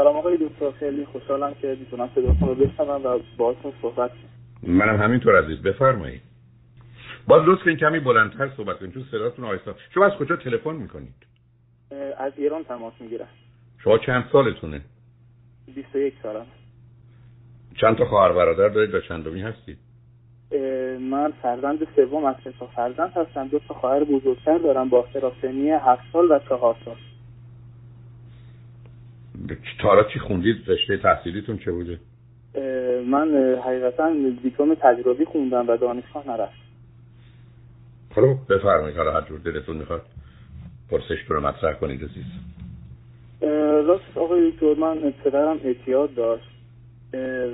سلام آقای دکتر خیلی خوشحالم که می‌تونم صداتون رو بشنوم و باهاتون صحبت کنم. منم همینطور عزیز بفرمایید. باز لطف کنید کمی بلندتر صحبت کنید چون صداتون آهسته شما از کجا تلفن می‌کنید؟ از ایران تماس می‌گیرم. شما چند سالتونه؟ 21 سالم. چند تا خواهر برادر دارید و چندمی هستید؟ من فرزند سوم از سه فرزند هستم. دو تا خواهر بزرگتر دارم با اختلاف سنی هفت سال و چهار سال. تا چی خوندید؟ رشته تحصیلیتون چه بوده؟ من حقیقتا دیپلم تجربی خوندم و دانشگاه نرفت. خب بفرمایید حالا هر جور دلتون می‌خواد. پرسش رو مطرح کنید عزیز. راست آقای دکتر من پدرم اعتیاد داشت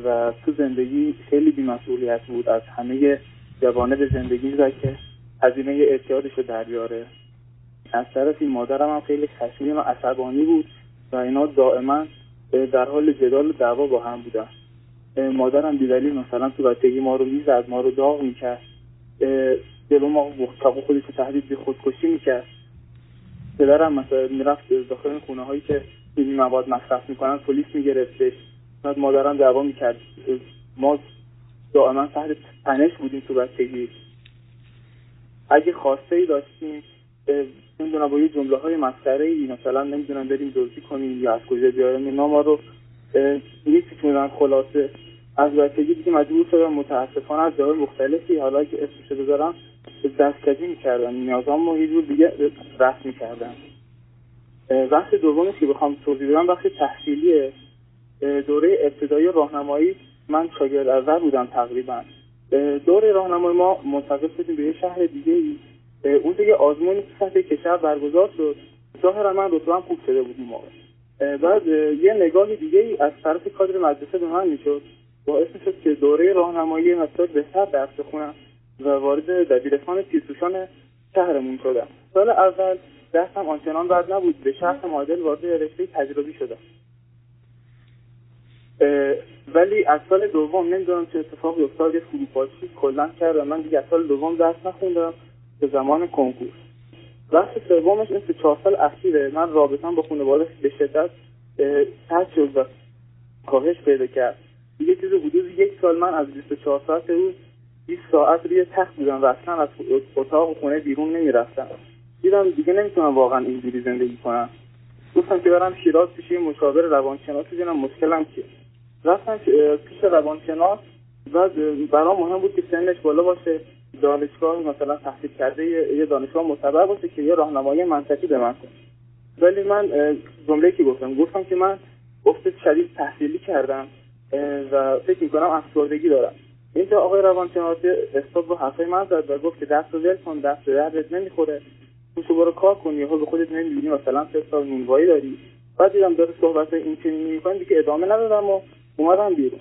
و تو زندگی خیلی بیمسئولیت بود. از همه به زندگی و که هزینه اعتیادش رو در بیاره. از طرفی مادرم هم خیلی خشمگین و عصبانی بود. اینا دائما در حال جدال و دعوا با هم بودن. مادرم بیدلیل مثلا تو بچگی ما رو می‌زد ما رو داغ می‌کرد. جلو ما چاقو خودش تهدید به خودکشی می‌کرد. پدرم مثلا می‌رفت داخل خونه هایی که این مواد مصرف می‌کنن پلیس میگرفتش. بعد مادرم دعوا می‌کرد. ما دائما تحت تنش بودیم تو بچگی. اگه خواسته ای داشتیم نمی‌دونم با یه جمله های مسخره ای مثلا نمی‌دونم بریم دزدی کنیم یا از کجا بیاریم اینا ما رو خلاصه از بچگی دیگه مجبور شدم متاسفانه از جاهای مختلفی حالا که اسمشو بذارم دستکجی می‌کردن نیازام رو یه جور دیگه رفت می‌کردن بحث دومش که بخوام توضیح بدم بخش تحصیلیه. دوره ابتدایی راهنمایی من شاگرد اول بودم تقریبا. دوره راهنمایی ما منتقل شدیم به یه شهر دیگه ای اون دیگه آزمونی که سطح کشور برگزار شد. ظاهرا من هم خوب شده بودیم موقع. بعد یه نگاه دیگه ای از طرف کادر مدرسه به من می‌شد. باعث شد که دوره راهنمایی مقدار بهتر درس بخونم و وارد دبیرستان پیرسوشان شهرمون شدم. سال اول دستم آنچنان بد نبود. به شرط معادل وارد رشته تجربی شدم. ولی از سال دوم نمی‌دونم چه اتفاقی افتاد. یه فروپاشی کلا کردم من دیگه از سال دوم درس نخوندم. به زمان کنکور. بخش سومش این چهار سال اخیره. من رابطم با خانواده به شدت ترد شد و کاهش پیدا کرد. دیگه چیز حدود یک سال من از 24 ساعت روز 20 ساعت روی تخت بودم و اصلا از اتاق و خونه بیرون نمی‌رفتم. دیدم دیگه نمی‌تونم واقعا اینجوری زندگی کنم. گفتم که برم شیراز پیش یه مشاور روانشناس ببینم مشکلم چیه. رفتم پیش روانشناس بعد برام مهم بود که سنش بالا باشه. دانشگاه مثلا تحصیل کرده یه دانشگاه معتبر باشه که یه راهنمایی منطقی به من کنه. ولی من جمله که گفتم گفتم که من افت شدید تحصیلی کردم و فکر می‌کنم افسردگی دارم. اینجا آقای روانشناسی استاد با حرفای من زد و گفت که دست رو ول کن دست دردت نمی‌خوره. تو برو کار کن یهو خودت نمی‌بینی مثلا سه سال نونوایی داری. بعد دیدم داره صحبت این چنینی می‌کنه دیگه ادامه ندادم و اومدم بیرون.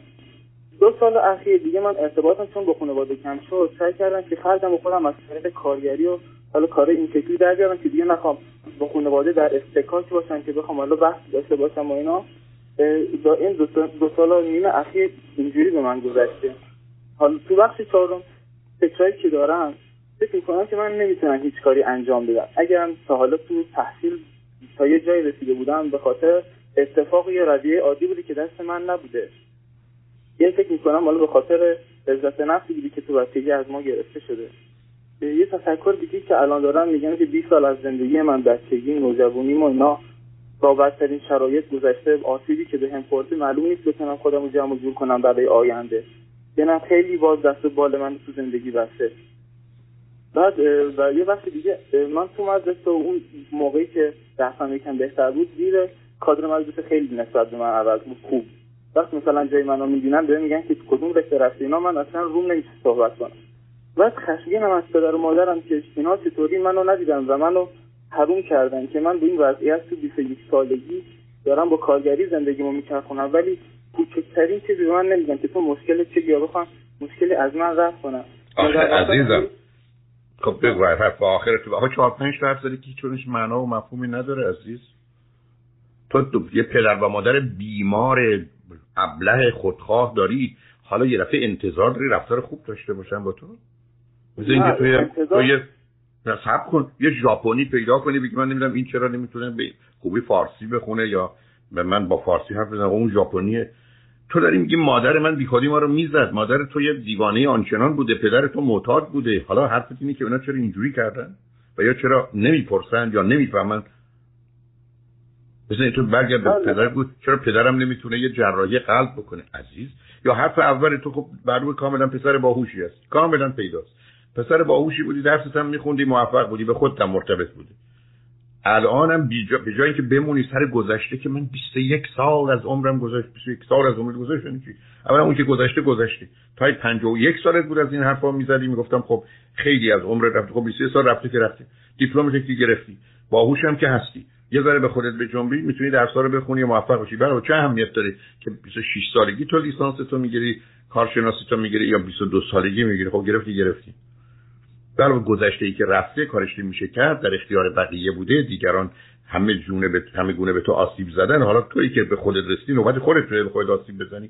دو سال اخیر دیگه من ارتباطم چون با خانواده کم شد سعی کردم که خرجم و خودم از طریق کارگری و حالا کار این شکلی در بیارم که دیگه نخوام با خانواده در استکاک باشم که بخوام حالا بحث داشته باشم و اینا. دا این دو, سال نیم اخیر اینجوری به من گذشته. حالا تو بخش چهارم فکرایی که دارم فکر می‌کنم که من نمی‌تونم هیچ کاری انجام بدم. اگرم تا حالا تو تحصیل تا یه جایی رسیده بودم به خاطر اتفاق یا رویه عادی بودی که دست من نبوده. یه فکر می‌کنم حالا به خاطر عزت نفسی بودی که تو بچگی از ما گرفته شده. یه تفکر دیگه که الان دارم میگم که 20 سال از زندگی من بچگی نوجوانی و اینا با بدترین شرایط گذشته آسیبی که به هم خورده معلوم نیست بتونم خودم رو جمع جور کنم برای آینده. یعنی خیلی باز دست بال من تو زندگی بسته. بعد و یه وقت دیگه من تو مدرسه اون موقعی که درسم یکم بهتر بود زیر کادر مدرسه خیلی نسبت به من عوض بود خوب. وقت مثلا جای منو می‌بینن بهم میگن که کدوم رشته رفتی اینا من اصلا روم نمیشه صحبت کنم. بعد خشمگینم از پدر و مادرم که اینا چطوری منو ندیدن و منو حروم کردن که من به این وضعیت تو 21 سالگی دارم با کارگری زندگیمو میچرخونم. ولی کوچکترین چیزی به من نمیگن که تو مشکل چه یا بخوام مشکلی از من رفت کنم. آخه عزیزم. خب بگو حرف آخر تو آخه چهار پنج حرف زدی که چونش معنا و مفهومی نداره عزیز. تو یه پدر و مادر بیمار ابله خودخواه داری؟ حالا یه دفعه انتظار داری رفتار خوب داشته باشن با تو؟ مثل اینکه توی تو یه کن. یه ژاپنی پیدا کنی بگی من نمی‌دونم این چرا نمی‌تونه به خوبی فارسی بخونه یا به من با فارسی حرف بزنم اون ژاپنیه. تو داری میگی مادر من بیخودی ما رو می‌زد. مادر تو یه دیوانه آنچنان بوده. پدر تو معتاد بوده. حالا حرفت اینه که اونا چرا اینجوری کردن؟ و یا چرا نمی‌پرسن یا نمی‌فهمن مثل تو برگرد به بله. پدر بود چرا پدرم نمی‌تونه یه جراحی قلب بکنه عزیز؟ یا حرف اول تو خب معلومه کاملا پسر باهوشی است کاملا پیداست. پسر باهوشی بودی درست هم میخوندی موفق بودی به خودت مرتبط بودی. الانم به جایی که بمونی سر گذشته که من 21 سال از عمرم گذشت 21 سال از عمرم گذشت یعنی چی؟ اولا اون که گذشته گذشته. تا 51 سالت بود از این حرفا می‌زدی می‌گفتم خب خیلی از عمر رفت خب 23 سال رفته که رفته دیپلم که گرفتی. باهوشم که هستی. یه ذره به خودت به جنبی می‌تونی درس‌ها رو بخونی و موفق بشی. برای چه اهمیت داره که 26 سالگی تو لیسانس تو می‌گیری کارشناسی تو می‌گیری یا 22 سالگی می‌گیری؟ خب گرفتی گرفتی. برای گذشته ای که رفته کارش میشه کرد در اختیار بقیه بوده. دیگران همه جونه به همه گونه به تو آسیب زدن. حالا تویی که به خودت رسیدی نوبت خودت به خودت آسیب بزنی.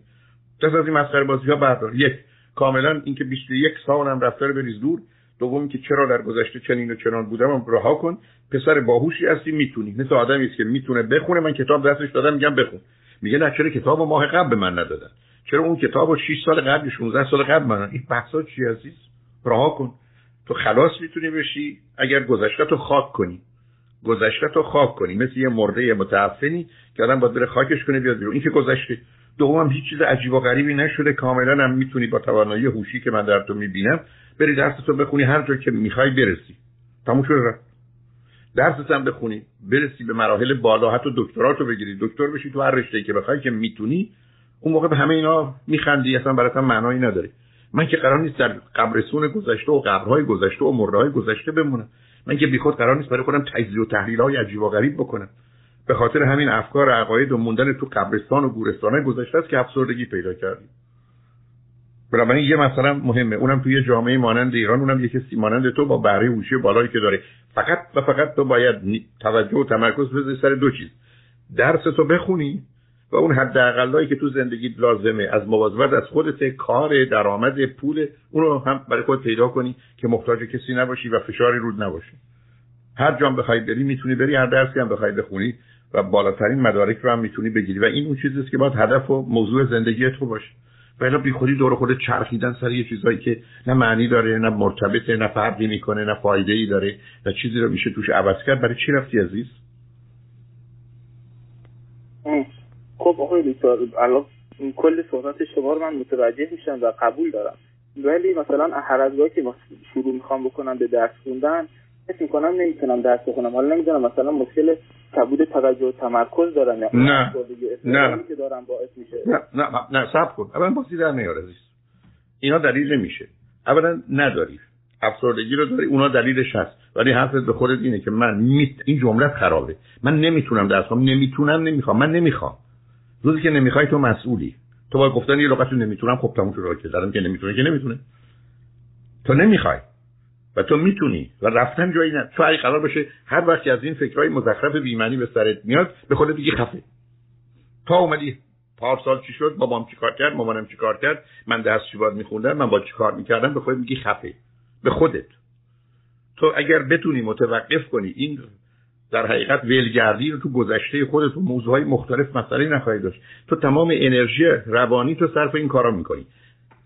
دست از این مسخره بازی ها بردار. یک کاملا اینکه 21 سال هم رفته رو بریز دور. دوم که چرا در گذشته چنین و چنان بودم رها کن. پسر باهوشی هستی می‌تونی. مثل آدمی است که می‌تونه بخونه. من کتاب دستش دادم میگم بخون. میگه نه چرا کتاب ماه قبل به من ندادن؟ چرا اون کتاب 6 سال قبل 16 سال قبل من این بحثا چی عزیز؟ رها کن. تو خلاص می‌تونی بشی. اگر گذشته تو خاک کنی. گذشته تو خاک کنی. مثل یه مرده متعفنی که آدم باید بره خاکش کنه بیاد بیرون. این که گذشته. دوم هیچ چیز عجیب و غریبی نشده. کاملا هم می‌تونی با توانایی هوشی که من در تو می‌بینم بری درس تو بخونی هر جا که می‌خوای برسی. تموم شده درست هم بخونی برسی به مراحل بالا حتی دکترا تو بگیری. دکتر بشی تو هر رشته که بخوای که می‌تونی. اون موقع به همه اینا میخندی اصلا برات معنایی نداره. من که قرار نیست در قبرسون گذشته و قبرهای گذشته و مرده گذشته بمونم. من که بیخود قرار نیست برای خودم تجزیه و تحلیل های عجیب و غریب بکنم. به خاطر همین افکار عقاید و موندن تو قبرستان و گورستان گذشته است که افسردگی پیدا کردیم. بنابراین یه مثلا مهمه. اونم توی جامعه مانند ایران اونم یه کسی مانند تو با بهره هوشی بالایی که داره. فقط و فقط تو باید توجه و تمرکز بذاری سر دو چیز. درس تو بخونی و اون حداقلایی که تو زندگی لازمه. از مواظبت از خودت کار درآمد پول اون رو هم برای خود پیدا کنی که محتاج کسی نباشی و فشاری رود نباشی هر جام بخوای بری می‌تونی بری. هر درسی هم بخوای بخونی و بالاترین مدارک رو هم می‌تونی بگیری. و این اون چیزیست که باید هدف و موضوع زندگی تو باشه. و بی خودی دور خود چرخیدن سر یه چیزایی که نه معنی داره نه مرتبطه نه فرقی می‌کنه نه فایده ای داره و چیزی رو میشه توش عوض کرد. برای چی رفتی عزیز؟ خب آقای دکتر الان کل صحبت شما رو من متوجه میشم و قبول دارم. ولی مثلا هر از که شروع می‌خوام بکنم به درس خوندن فکر می‌کنم نمی‌تونم درس بخونم. حالا نمی‌دونم مثلا مشکل کبود توجه و تمرکز دارم نه. نه. که دارم باعث میشه. نه نه نه سب کن. اولا بازی در نیار عزیز. اینا دلیل نمیشه. اولا نداری. افسردگی رو داری اونا دلیلش هست ولی حرفت به خودت اینه که من می... این جمله خرابه. من نمی‌تونم درس کنم نمی‌تونم نمی‌خوام. من نمی‌خوام. روزی که نمی‌خوای تو مسئولی. تو با گفتن یه لغت نمی‌تونم خب تموم شد. که دارم که نمی‌تونه که نمی‌تونه. تو نمی‌خوای. و تو می‌تونی. و رفتن جایی نه. تو اگه قرار باشه هر وقتی از این فکرهای مزخرف بیمنی به سرت میاد به خودت دیگه خفه. تا اومدی پارسال چی شد؟ بابام چی کار کرد؟ مامانم چی کار کرد؟ من دستشویی میخوندم من با چی کار می‌کردم؟ به خودت میگی خفه. به خودت. تو اگر بتونی متوقف کنی این در حقیقت ولگردی رو تو گذشته خودت و موضوعهای مختلف مسئله نخواهی داشت. تو تمام انرژی روانی تو صرف این کارا می‌کنی.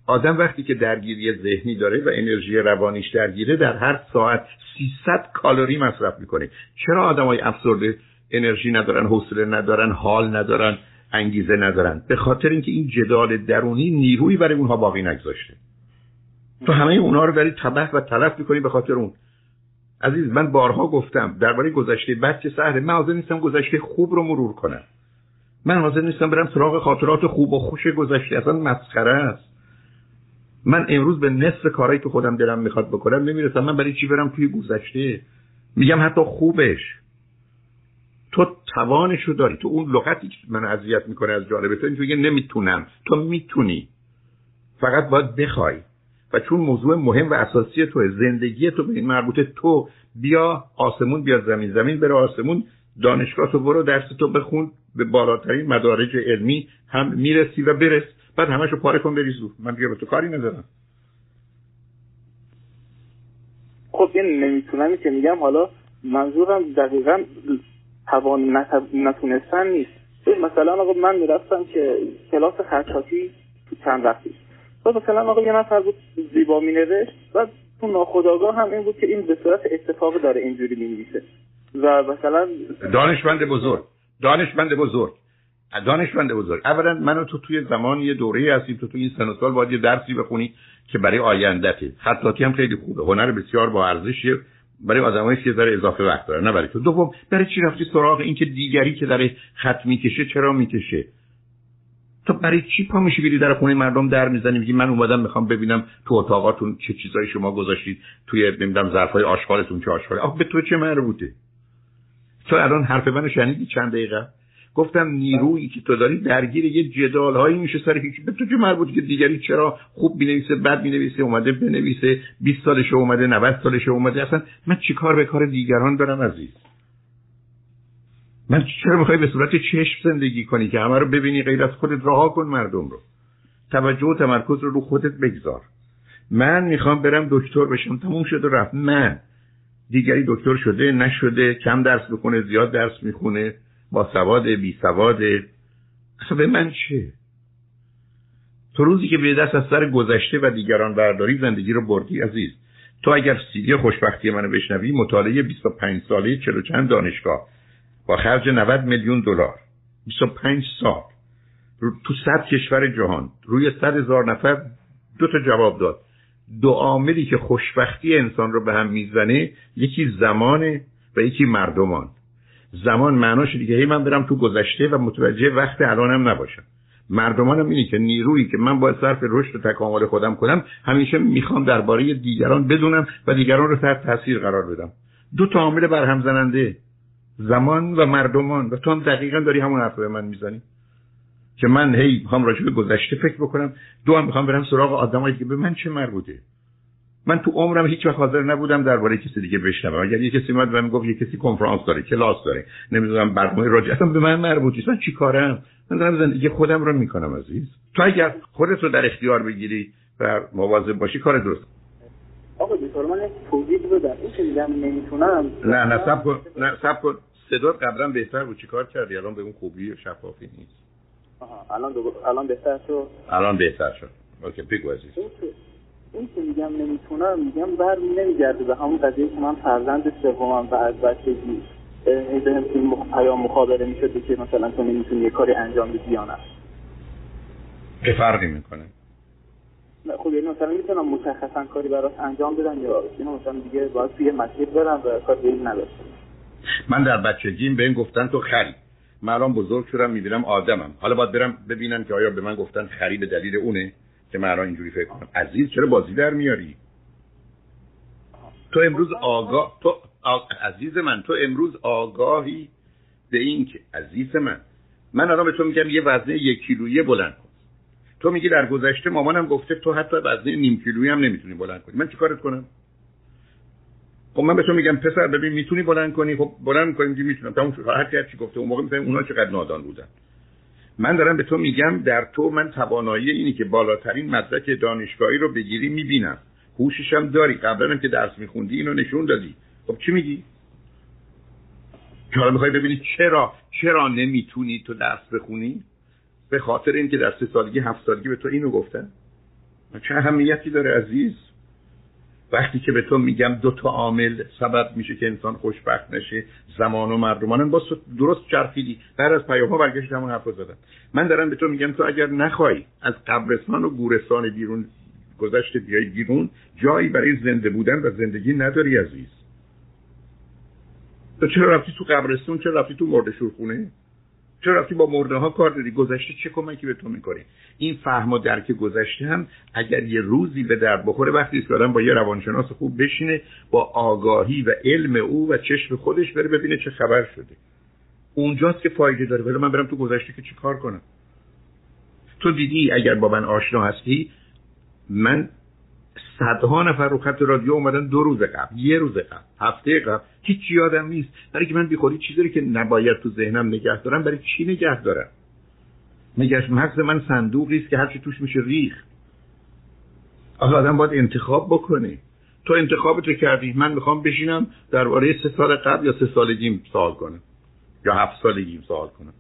آدم وقتی که درگیری ذهنی داره و انرژی روانیش درگیره در هر ساعت 300 کالری مصرف می‌کنه. چرا آدمای افسرده انرژی ندارن حوصله ندارن حال ندارن انگیزه ندارن؟ به خاطر اینکه این جدال درونی نیرویی برای اونها باقی نگذاشته. تو همه اونها رو داری تبه و تلف می‌کنی به خاطر اون. عزیز من بارها گفتم درباره گذشته بچه سهره من حاضر نیستم گذشته خوب رو مرور کنم. من حاضر نیستم برم سراغ خاطرات خوب و خوش گذشته اصلا مسخره است. من امروز به نصف کارهایی که خودم دلم می‌خواد بکنم نمی‌رسم. من برای چی برم توی گذشته؟ میگم حتی خوبش. تو توانشو داری. تو اون لغتی که من اذیت می‌کنه از جالبه تو میگه نمی‌تونم. تو می‌تونی. فقط باید بخوای. و چون موضوع مهم و اساسی تو زندگی تو به این مربوطه تو بیا آسمون بیا زمین. زمین بره آسمون. دانشگاه تو برو درس تو بخون. به بالاترین مدارج علمی هم می‌رسی و برس. بعد همشو پاره کن بریزو من دیگه به تو کاری ندارم. خب این نمی‌تونم که میگم حالا منظورم دقیقا توان نتونستن نیست. مثلا آقا من می‌رفتم که کلاس خطاطی تو چند وقتی و مثلا آقا یه نفر بود زیبا می نوشت و تو ناخداگاه هم این بود که این به صورت اتفاق داره اینجوری می نویسه و مثلا دانشمند بزرگ. دانشمند بزرگ. دانشمند بزرگ. اولا منو تو توی زمان یه دوره هستیم تو توی این سن سال باید یه درسی بخونی که برای آیندته خطاطی هم خیلی خوبه. هنر بسیار با ارزشیه. برای آدمایی که ذره اضافه وقت داره نه برای تو. دوم برای چی رفتی سراغ این که دیگری که داره خط می‌کشه چرا می‌کشه؟ تو برای چی پا میشی بری در خونه مردم در می‌زنی؟ میگی من اومدم می‌خوام ببینم تو اتاقاتون چه چیزایی شما گذاشتید توی نمی‌دونم ظرفای آشغالتون چه آشغالی. آخه به تو چه مربوطه؟ تو الان حرف منو شنیدی چند دقیقه؟ گفتم نیرویی که تو داری درگیر یه جدال هایی میشه سر هیچ به تو چه مربوطه که دیگری چرا خوب بینویسه بد بینویسه اومده بنویسه 20 سالش اومده 90 سالش اومده؟ اصلا من چیکار به کار دیگران دارم عزیز؟ من چرا می‌خوای به صورت چشم زندگی کنی که همه رو ببینی غیر از خودت؟ رها کن مردم رو. توجه و تمرکز رو رو خودت بگذار. من می‌خوام برم دکتر بشم. تموم شده رفت. من. دیگری دکتر شده نشده کم درس بکنه زیاد درس می‌خونه. با سواد بی سواد. اصلا به من چه؟ تو روزی که به دست از سر گذشته و دیگران برداری زندگی رو بردی عزیز. تو اگر سیدی خوشبختی منو بشنوی مطالعه 25 ساله چلو چند دانشگاه. با خرج 90 میلیون دلار. 25 سال. تو صد کشور جهان. روی صد هزار نفر دو تا جواب داد. دو عاملی که خوشبختی انسان رو به هم می‌زنه یکی زمانه و یکی مردمان زمان معناش دیگه. هی من برم تو گذشته و متوجه وقت الانم نباشم. مردمانم اینه که نیرویی که من باید صرف رشد و تکامل خودم کنم همیشه می‌خوام درباره دیگران بدونم و دیگران رو تحت تاثیر قرار بدم. دو تا عامل برهم زننده زمان و مردمان. و تو هم دقیقا داری همون حرف به من می‌زنی. که من هی می‌خوام راجع به گذشته فکر بکنم. دو هم می‌خوام برم سراغ آدمایی که به من چه مربوطه. من تو عمرم هیچ وقت حاضر نبودم درباره کسی دیگه بشنوم. اگر یه کسی اومد بهم گفت یه کسی کنفرانس داره کلاس داره نمی‌دونم برنامه راجع اصلا به من مربوط نیست من چیکارم من دارم زندگی خودم رو می‌کنم عزیز. تو اگر خودت رو در اختیار بگیری و مواظب باشی کار درست. آقا دکتر من توضیح بدم این که نمی‌تونم. نه نه سب کن. نه سب کن. صدات قبلا بهتر بود. چیکار کردی؟ الان به اون خوبی و شفافی نیست. آها الان دو... الان بهتر شد؟ الان بهتر شد. اوکی بگو عزیز. این که میگم نمی‌تونم میگم بر نمیگرده. به همون قضیه که من فرزند سومم و از بچگی به هم پیام مخابره می‌شده که مثلا تو نمی‌تونی یه کاری انجام بدی یا نه. چه فرقی می‌کنه؟ خب یعنی مثلا می‌تونم مشخصا کاری براش انجام بدم یا اینو مثلا دیگه باید توی مسیر برم و کار دیگه نداشتم من در بچگیم به این گفتن تو خری. من الان بزرگ شدم می‌بینم آدمم. حالا باید برم ببینم که آیا به من گفتن خری به دلیل اونه؟ که من اینجوری فکر کنم. عزیز چرا بازی در میاری؟ تو امروز آگاه تو عزیز من تو امروز آگاهی به این که عزیز من من الان به تو میگم یه وزنه یک کیلویی بلند کن. تو میگی در گذشته مامانم گفته تو حتی وزنه نیم کیلویی هم نمی‌تونی بلند کنی. من چیکارت کنم؟ خب من به تو میگم پسر ببین می‌تونی بلند کنی؟ خب بلند کنیم که می‌تونم. تموم شد. هر کی چی گفته اون موقع میگم اونا چقدر نادان بودن. من دارم به تو میگم در تو من توانایی اینی که بالاترین مدرک دانشگاهی رو بگیری می‌بینم. هوشش هم داری. قبلا که درس میخوندی اینو نشون دادی. خب چی میگی؟ حالا می‌خوای ببینی چرا چرا نمی‌تونی تو درس بخونی؟ به خاطر اینکه در سه سالگی هفت سالگی به تو اینو گفتن. چه اهمیتی داره عزیز؟ وقتی که به تو میگم دو تا عامل سبب میشه که انسان خوشبخت نشه زمان و مردمان با درست چرخیدی. بعد از پیام ها برگشت همون حرف زدن من دارم به تو میگم تو اگر نخوای از قبرستان و گورستان بیرون گذشت بیای بیرون جایی برای زنده بودن و زندگی نداری عزیز. تو چرا رفتی تو قبرستون چرا رفتی تو مرد شورخونه؟ چرا رفتی با مرده ها کار داری؟ گذشته چه کمکی به تو می‌کنه؟ این فهم و درک گذشته هم اگر یه روزی به درد بخوره وقتی که آدم با یه روانشناس خوب بشینه با آگاهی و علم او و چشم خودش بره ببینه چه خبر شده. اونجاست که فایده داره. ولی من برم تو گذشته که چی کار کنم؟ تو دیدی اگر با من آشنا هستی من صدها نفر رو خط رادیو اومدن دو روز قبل یه روز قبل هفته قبل. هیچ یادم نیست. برای که من بیخوری چیزی که نباید تو ذهنم نگه دارم برای چی نگه دارم؟ مگه مغز من صندوقی است که هرچی توش میشه ریخ آخه آدم باید انتخاب بکنه. تو انتخابت کردی من می‌خوام بشینم درباره سه سال قبل یا سه سالگیم سوال کنم. یا هفت سالگیم سوال کنم.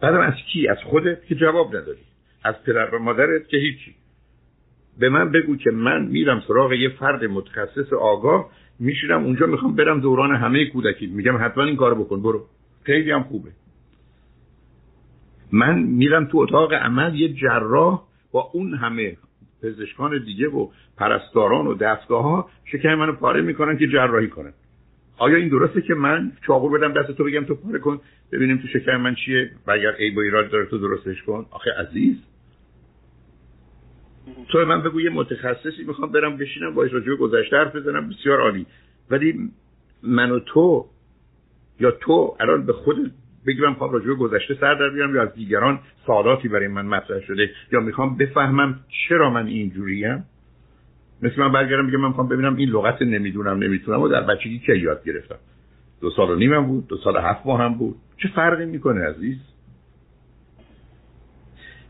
بعدم از کی؟ از خودت که جواب نداری. از پدر و مادرت که هیچی. به من بگو که من میرم سراغ یه فرد متخصص آگاه میشینم اونجا می‌خوام برم دوران همه کودکی. میگم حتما این کارو بکن برو. خیلی هم خوبه. من میرم تو اتاق عمل یه جراح با اون همه پزشکان دیگه و پرستاران و دستگاه ها شکم منو پاره می‌کنن که جراحی کنن. آیا این درسته که من چاقو بدم دست تو بگم تو پاره کن؟ ببینیم تو شکم من چیه. و اگر عیب و ایراد داره تو درستش کن. آخه عزیز تو من بگو یه متخصصی می‌خوام برم بشینم با راجع گذشته حرف بزنم بسیار عالی. ولی من و تو یا تو الان به خود بگی من می‌خوام راجع گذشته سر در بیارم یا از دیگران سوالاتی برای من مطرح شده یا می‌خوام بفهمم چرا من اینجوریم؟ مثل من برگردم بگم من می‌خوام ببینم این لغت نمی‌دونم نمی‌تونم و در بچگی که یاد گرفتم. دو سال و نیمم بود دو سال هفت هم بود. چه فرقی می‌کنه عزیز؟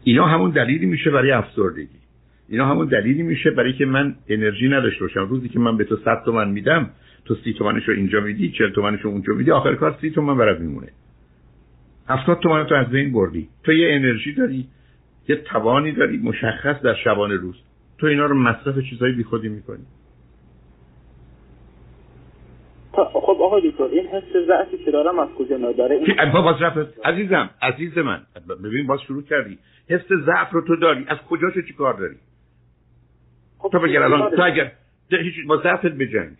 اینا همون دلیلی میشه برای افسردگی. اینا همون دلیلی میشه برای که من انرژی نداشته باشم. روزی که من به تو 100 تومن میدم تو سی تومنش رو اینجا میدی 40 تومنش رو اونجا میدی آخر کار سی تومن برات میمونه. 70 تومن تو از بین بردی. تو یه انرژی داری یه توانی داری مشخص در شبانه روز. تو اینا رو مصرف چیزای بیخودی می‌کنی. خب آقا دکتر این حس ضعفی که دارم از کجا نداره این باز عزیزم عزیز من. ببین باز شروع کردی. حس ضعف رو تو داری. از کجاشو چی کار داری؟ خب تو بگر الان تو اگر هیچ با ضعفت بجنگ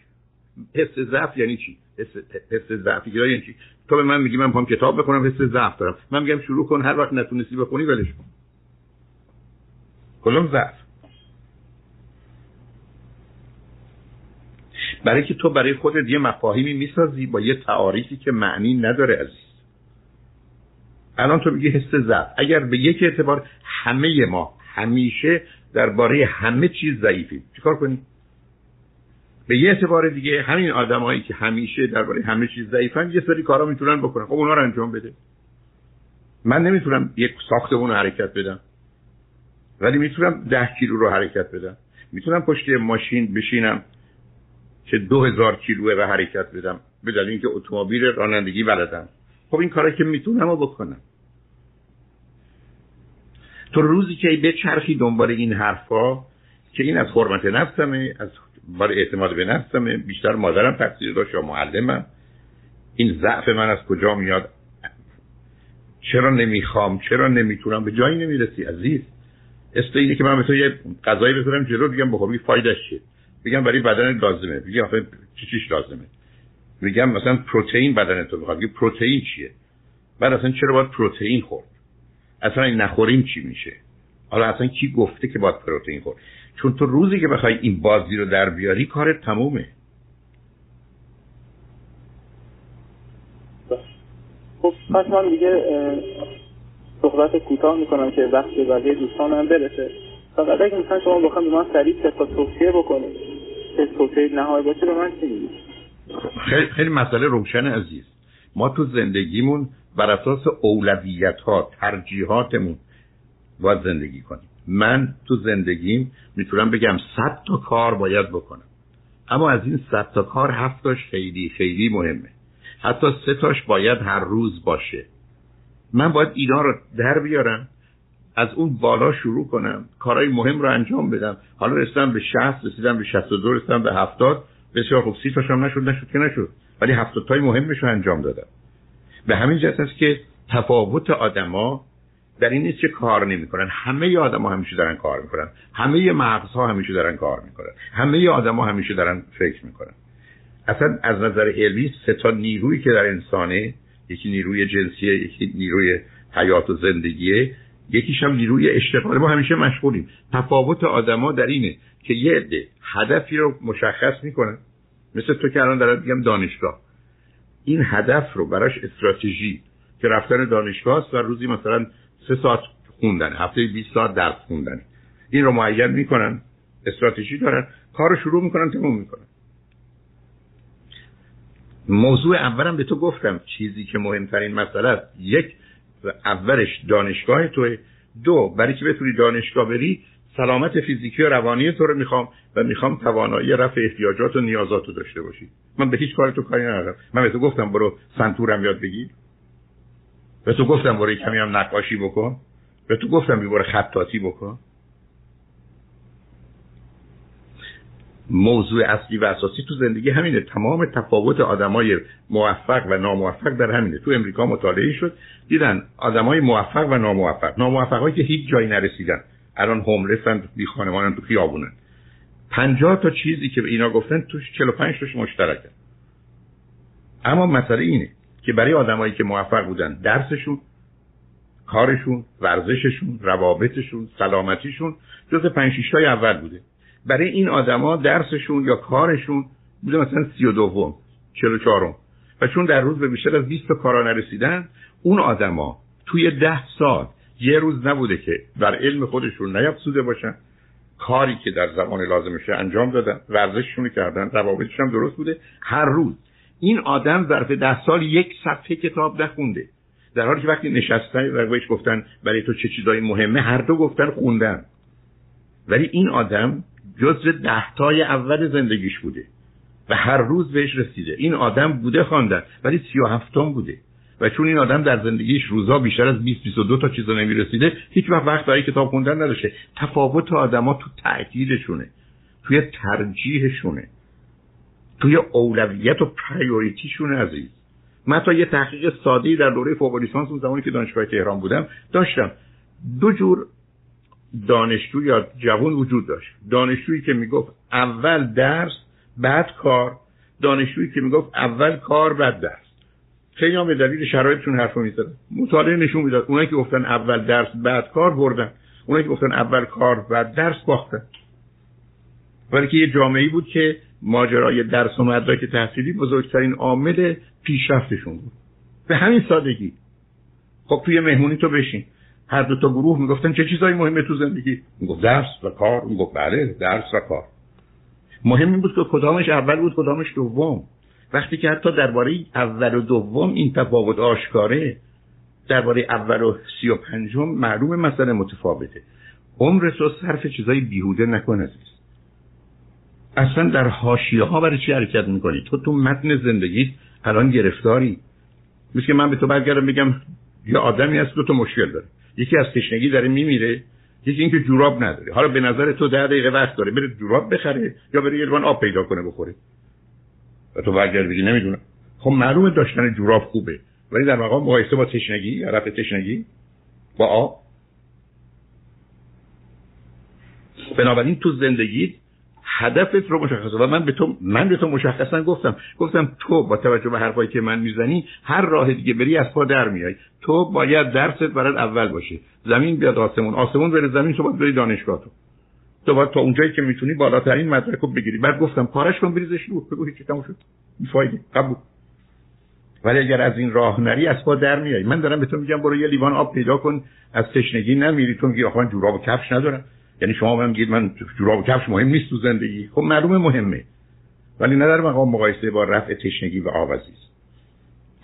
حس ضعف یعنی چی؟ حس حس ضعفی یعنی چی؟ تو به من میگی من می‌خوام کتاب بخونم حس ضعف دارم. من میگم شروع کن هر وقت نتونستی بخونی ولش کن. کلم ضعف. برای که تو برای خودت یه مفاهیمی می‌سازی با یه تعاریفی که معنی نداره عزیز. الان تو میگی حس ضعف. اگر به یک اعتبار همه ما همیشه درباره همه چیز ضعیفیم. چیکار کنیم؟ به یه اعتبار دیگه همین آدمایی که همیشه درباره همه چیز ضعیفن یه سری کارا می‌تونن بکنن. خب اونا رو انجام بده. من نمی‌تونم یک ساختمون رو حرکت بدم. ولی می‌تونم ده کیلو رو حرکت بدم. می‌تونم پشت ماشین بشینم که دو هزار کیلوه و حرکت بدم. به دلیل اینکه اتومبیل رانندگی بلدم. خب این کارا که می‌تونم رو بکنم. تو روزی که به چرخی دنبال این حرفا که این از حرمت نفسمه از بار اعتماد به نفسمه بیشتر مادرم تقصیر داشت یا معلمم. این ضعف من از کجا میاد؟ چرا نمی‌خوام؟ چرا نمی‌تونم؟ به جایی نمی‌رسی عزیز. است اینه که من به تو یه غذایی بذارم جلو بگم بخوری فایدهش چیه؟ بگم برای بدن لازمه. بگی آخه چی چیش لازمه؟ میگم مثلا پروتئین بدن تو می‌خواد پروتئین چیه؟ بعد اصلا چرا باید پروتئین خورد؟ اصلا این نخوریم چی میشه؟ حالا اصلا کی گفته که باید پروتئین خورد؟ چون تو روزی که بخوای این بازی رو در بیاری کارت تمومه. خب پس من دیگه صحبت کوتاه می‌کنم که وقت بقیه دوستانم برسه. فقط اگه مثلا شما بخوام به من سریع تا توصیه بکنید. توصیه نهایی باشه به من چی خیلی, خیلی مسئله روشن عزیز. ما تو زندگیمون بر اساس اولویت ها ترجیحاتمون باید زندگی کنیم. من تو زندگیم می‌تونم بگم صد تا کار باید بکنم. اما از این صد تا کار هفتاش خیلی خیلی مهمه. حتی سه تاش باید هر روز باشه. من باید اینا رو در بیارم از اون بالا شروع کنم کارهای مهم رو انجام بدم. حالا رسیدم به 60 رسیدم به 62 رسیدم به 70 بسیار خوب سی تاشم نشد نشد که نشد. ولی 70 تای مهمش رو انجام دادم. به همین جهت است که تفاوت آدما در این نیست که کار نمی‌کنن. همه آدما همیشه دارن کار می‌کنن. همه مغزها همیشه دارن کار می‌کنن. همه آدما همیشه دارن فکر می‌کنن. اصلا از نظر علمی سه تا نیرویی که در انسانه یکی نیروی جنسیه یکی نیروی حیات و زندگیه یکیش هم نیروی اشتغال. ما همیشه مشغولیم. تفاوت آدما در اینه که یه عده هدفی رو مشخص می‌کنن. مثل تو که الان دارم میگم دانشگاه. این هدف رو براش استراتژی که رفتن دانشگاه است و روزی مثلا سه ساعت خوندن هفته 20 ساعت درس خوندن. این رو معین می‌کنن استراتژی دارن کار رو شروع می‌کنن تموم می‌کنن. موضوع اولم به تو گفتم چیزی که مهمترین مسئله است. یک اولش دانشگاه توه. دو برای که بتونی دانشگاه بری سلامت فیزیکی و روانی تو رو می‌خوام و می‌خوام توانایی رفع احتیاجات و نیازات رو داشته باشی. من به هیچ کار تو کاری ندارم. من به تو گفتم برو سنتورم یاد بگیر. به تو گفتم برای کمی هم نقاشی بکن. به تو گفتم بیباره خطاطی بکن. موضوع اصلی و اساسی تو زندگی همینه. تمام تفاوت آدمای موفق و ناموفق در همینه. تو امریکا مطالعه شد. دیدن آدمای موفق و ناموفق. ناموفقایی که هیچ جایی نرسیدن. الان هوملسن بی خانمانن تو خیابونن. 50 تا چیزی که اینا گفتن توش 45 تاش مشترکه. اما مسئله اینه که برای آدمایی که موفق بودن درسشون کارشون ورزششون روابطشون سلامتیشون جز 5 6 اول بوده. برای این آدما درسشون یا کارشون بوده مثلا سی و دوم چلو چهارم. و چون در روز به بیشتر از 20 کارا نرسیدن اون آدما توی ده سال یه روز نبوده که در علم خودشون نیافزوده باشن. کاری که در زمان لازمشه انجام دادن ورزششون کردن هم درست بوده. هر روز این آدم ظرف ده سال یک صفحه کتاب نخونده. در حالی که وقتی نشستن و بهش گفتن برای تو چه چیزایی مهمه هر دو گفتن خوندن. ولی این آدم جزء دهتای اول زندگیش بوده و هر روز بهش رسیده. این آدم بوده خواندن ولی سی و هفتم بوده. و چون این آدم در زندگیش روزا بیشتر از 20 22 تا چیزا نمی‌رسیده هیچ وقت وقت برای کتاب خوندن نداشته. تفاوت آدما تو تعدیلشونه توی ترجیحشونه توی اولویت و پریوریتیشونه عزیز. من تا یه تحقیق ساده در دوره فوق لیسانس اون زمانی که دانشگاه تهران بودم داشتم. دو جور دانشجو یا جوان وجود داشت. دانشجویی که می‌گفت اول درس بعد کار. دانشجویی که می‌گفت اول کار بعد درس. خیلی هم به دلیل شرایطشون حرفو می‌زدن مطالعه نشون می‌داد. اونایی که گفتن اول درس بعد کار بردن. اونایی که گفتن اول کار بعد درس باختن. ولی که یه جامعه بود که ماجرای درس و مدرک تحصیلی بزرگترین عامل پیشرفتشون بود. به همین سادگی. خب توی مهمونی تو بشین. هر دو تا گروه می‌گفتن چه چیزایی مهمه تو زندگی؟ می‌گفت درس و کار. می‌گفت بله درس و کار. مهم این بود که کدامش اول بود کدامش دوم. وقتی که حتی درباره اول و دوم این تفاوت آشکاره درباره اول و سی و پنجم معلوم مسئله متفاوته. عمر تو صرف چیزای بیهوده نکن عزیز. اصلا در حاشیه ها برای چی حرکت می‌کنی؟ تو تو متن زندگیت الان گرفتاری. مثل که من به تو برگردم بگم یه آدمی هست دو تا مشکل داره. یکی از تشنگی داره میمیره یکی اینکه جوراب نداره. حالا به نظر تو ده دقیقه وقت داره. بره جوراب بخره یا بره یه آب پیدا کنه بخوره. و تو برگرد بگی نمی‌دونم. خب معلومه داشتن جوراب خوبه. ولی در مقام مقایسه با تشنگی رفع تشنگی؟ با آب بنابراین تو زندگی هدفت رو مشخصه. و من به تو من به تو مشخصا گفتم. گفتم تو با توجه به حرفایی که من می‌زنی هر راه دیگه بری از پا در میای تو باید درست برات اول باشه زمین بیاد آسمون. آسمون بره زمین تو باید بری دانشگاه تو. تو باید تا اونجایی که می‌تونی بالاترین مدرک رو بگیری. بعد گفتم پارش کن بریزش رو. بگو هیچ تموم شد. بیفایده قبول. ولی اگر از این راه نری از پا در میای من دارم به تو میگم برو یه لیوان آب پیدا کن. از تشنگی نمیری. تو میگی آخه جوراب و کفش ندارم. یعنی شما من میگید من جوراب و کفش مهم نیست تو زندگی. خب معلومه مهمه. ولی نه در مقام مقایسه با رفع تشنگی و آب عزیز.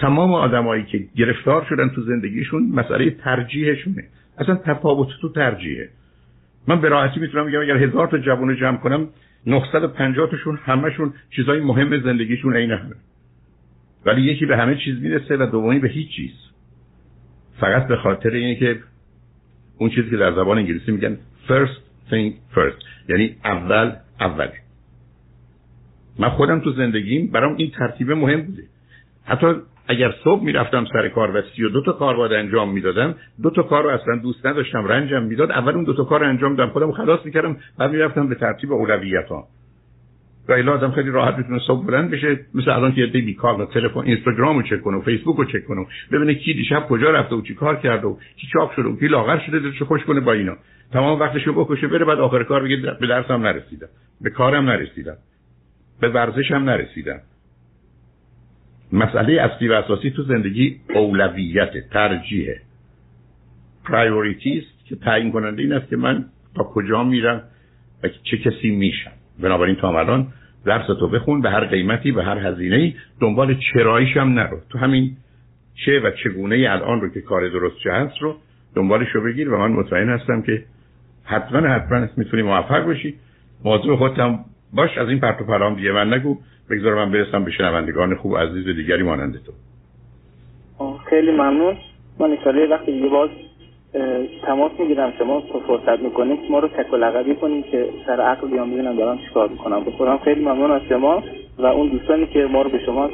تمام آدمایی که گرفتار شدن تو زندگیشون مسئله ترجیحشونه. اصلا تفاوت تو ترجیحه. من به راحتی می‌تونم بگم اگر هزار تا جوون جمع کنم 950 تاشون همشون چیزای مهم زندگیشون عین همه. ولی یکی به همه چیز می‌رسه و دومی به هیچ چیز. فقط به خاطر اینه که اون چیزی که در زبان انگلیسی میگن first thing first یعنی اول اول. من خودم تو زندگیم برام این ترتیب مهم بوده. حتی اگر صبح می‌رفتم سر کار و سی و دو تا کار باید انجام می‌دادم دو تا کار رو اصلا دوست نداشتم رنجم می‌داد اول اون دو تا کار انجام دادم خودم خلاص می‌کردم بعد می‌رفتم به ترتیب اولویت ها و آدم خیلی راحت می‌تونه صبح بلند بشه مثل الان که یه بیکار و تلفن اینستاگرام رو چک کنه و فیسبوک رو چک کنه ببینه کی دیشب کجا رفته و چی کار کرده و کی چاپ شده و کی لاغر شده دلش خوش کنه با اینا. تمام وقتش رو بکشه بره بعد آخر کار بگه به درسم نرسیدم به کارم نرسیدم به ورزشم نرسیدم. مسئله اصلی و اساسی تو زندگی اولویت ترجیح. پرایوریتی که تعیین کننده این است که من تا کجا میرم و چه کسی میشم. بنابراین تا الان درس تو بخون به هر قیمتی به هر هزینه دنبال چراییش هم نرو. تو همین چه و چگونه الان رو که کار درست چه هست رو دنبالش رو بگیر و من مطمئن هستم که حتما حتما می‌تونی موفق باشی موضوع خودم باش از این پرت و پرام دیگه من نگو. بگذار من برسم به شنوندگان خوب عزیز دیگری مانند تو. خیلی ممنون. ما انشالله وقتی یه باز تماس می‌گیرم. شما فرصت می‌کنید ما رو تک و لقبی کنید که سر عقل بیام ببینم دارم چیکار می‌کنم. بخورم. خیلی ممنون از شما و اون دوستانی که ما رو به شما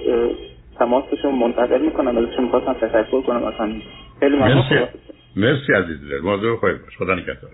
تماسشون منتقل می‌کنم ازشون می‌خواستم تشکر کنم. اصلا خیلی ممنون. مرسی. مرسی عزیز دل. موضوع خواهید باش. خدا نگهدار.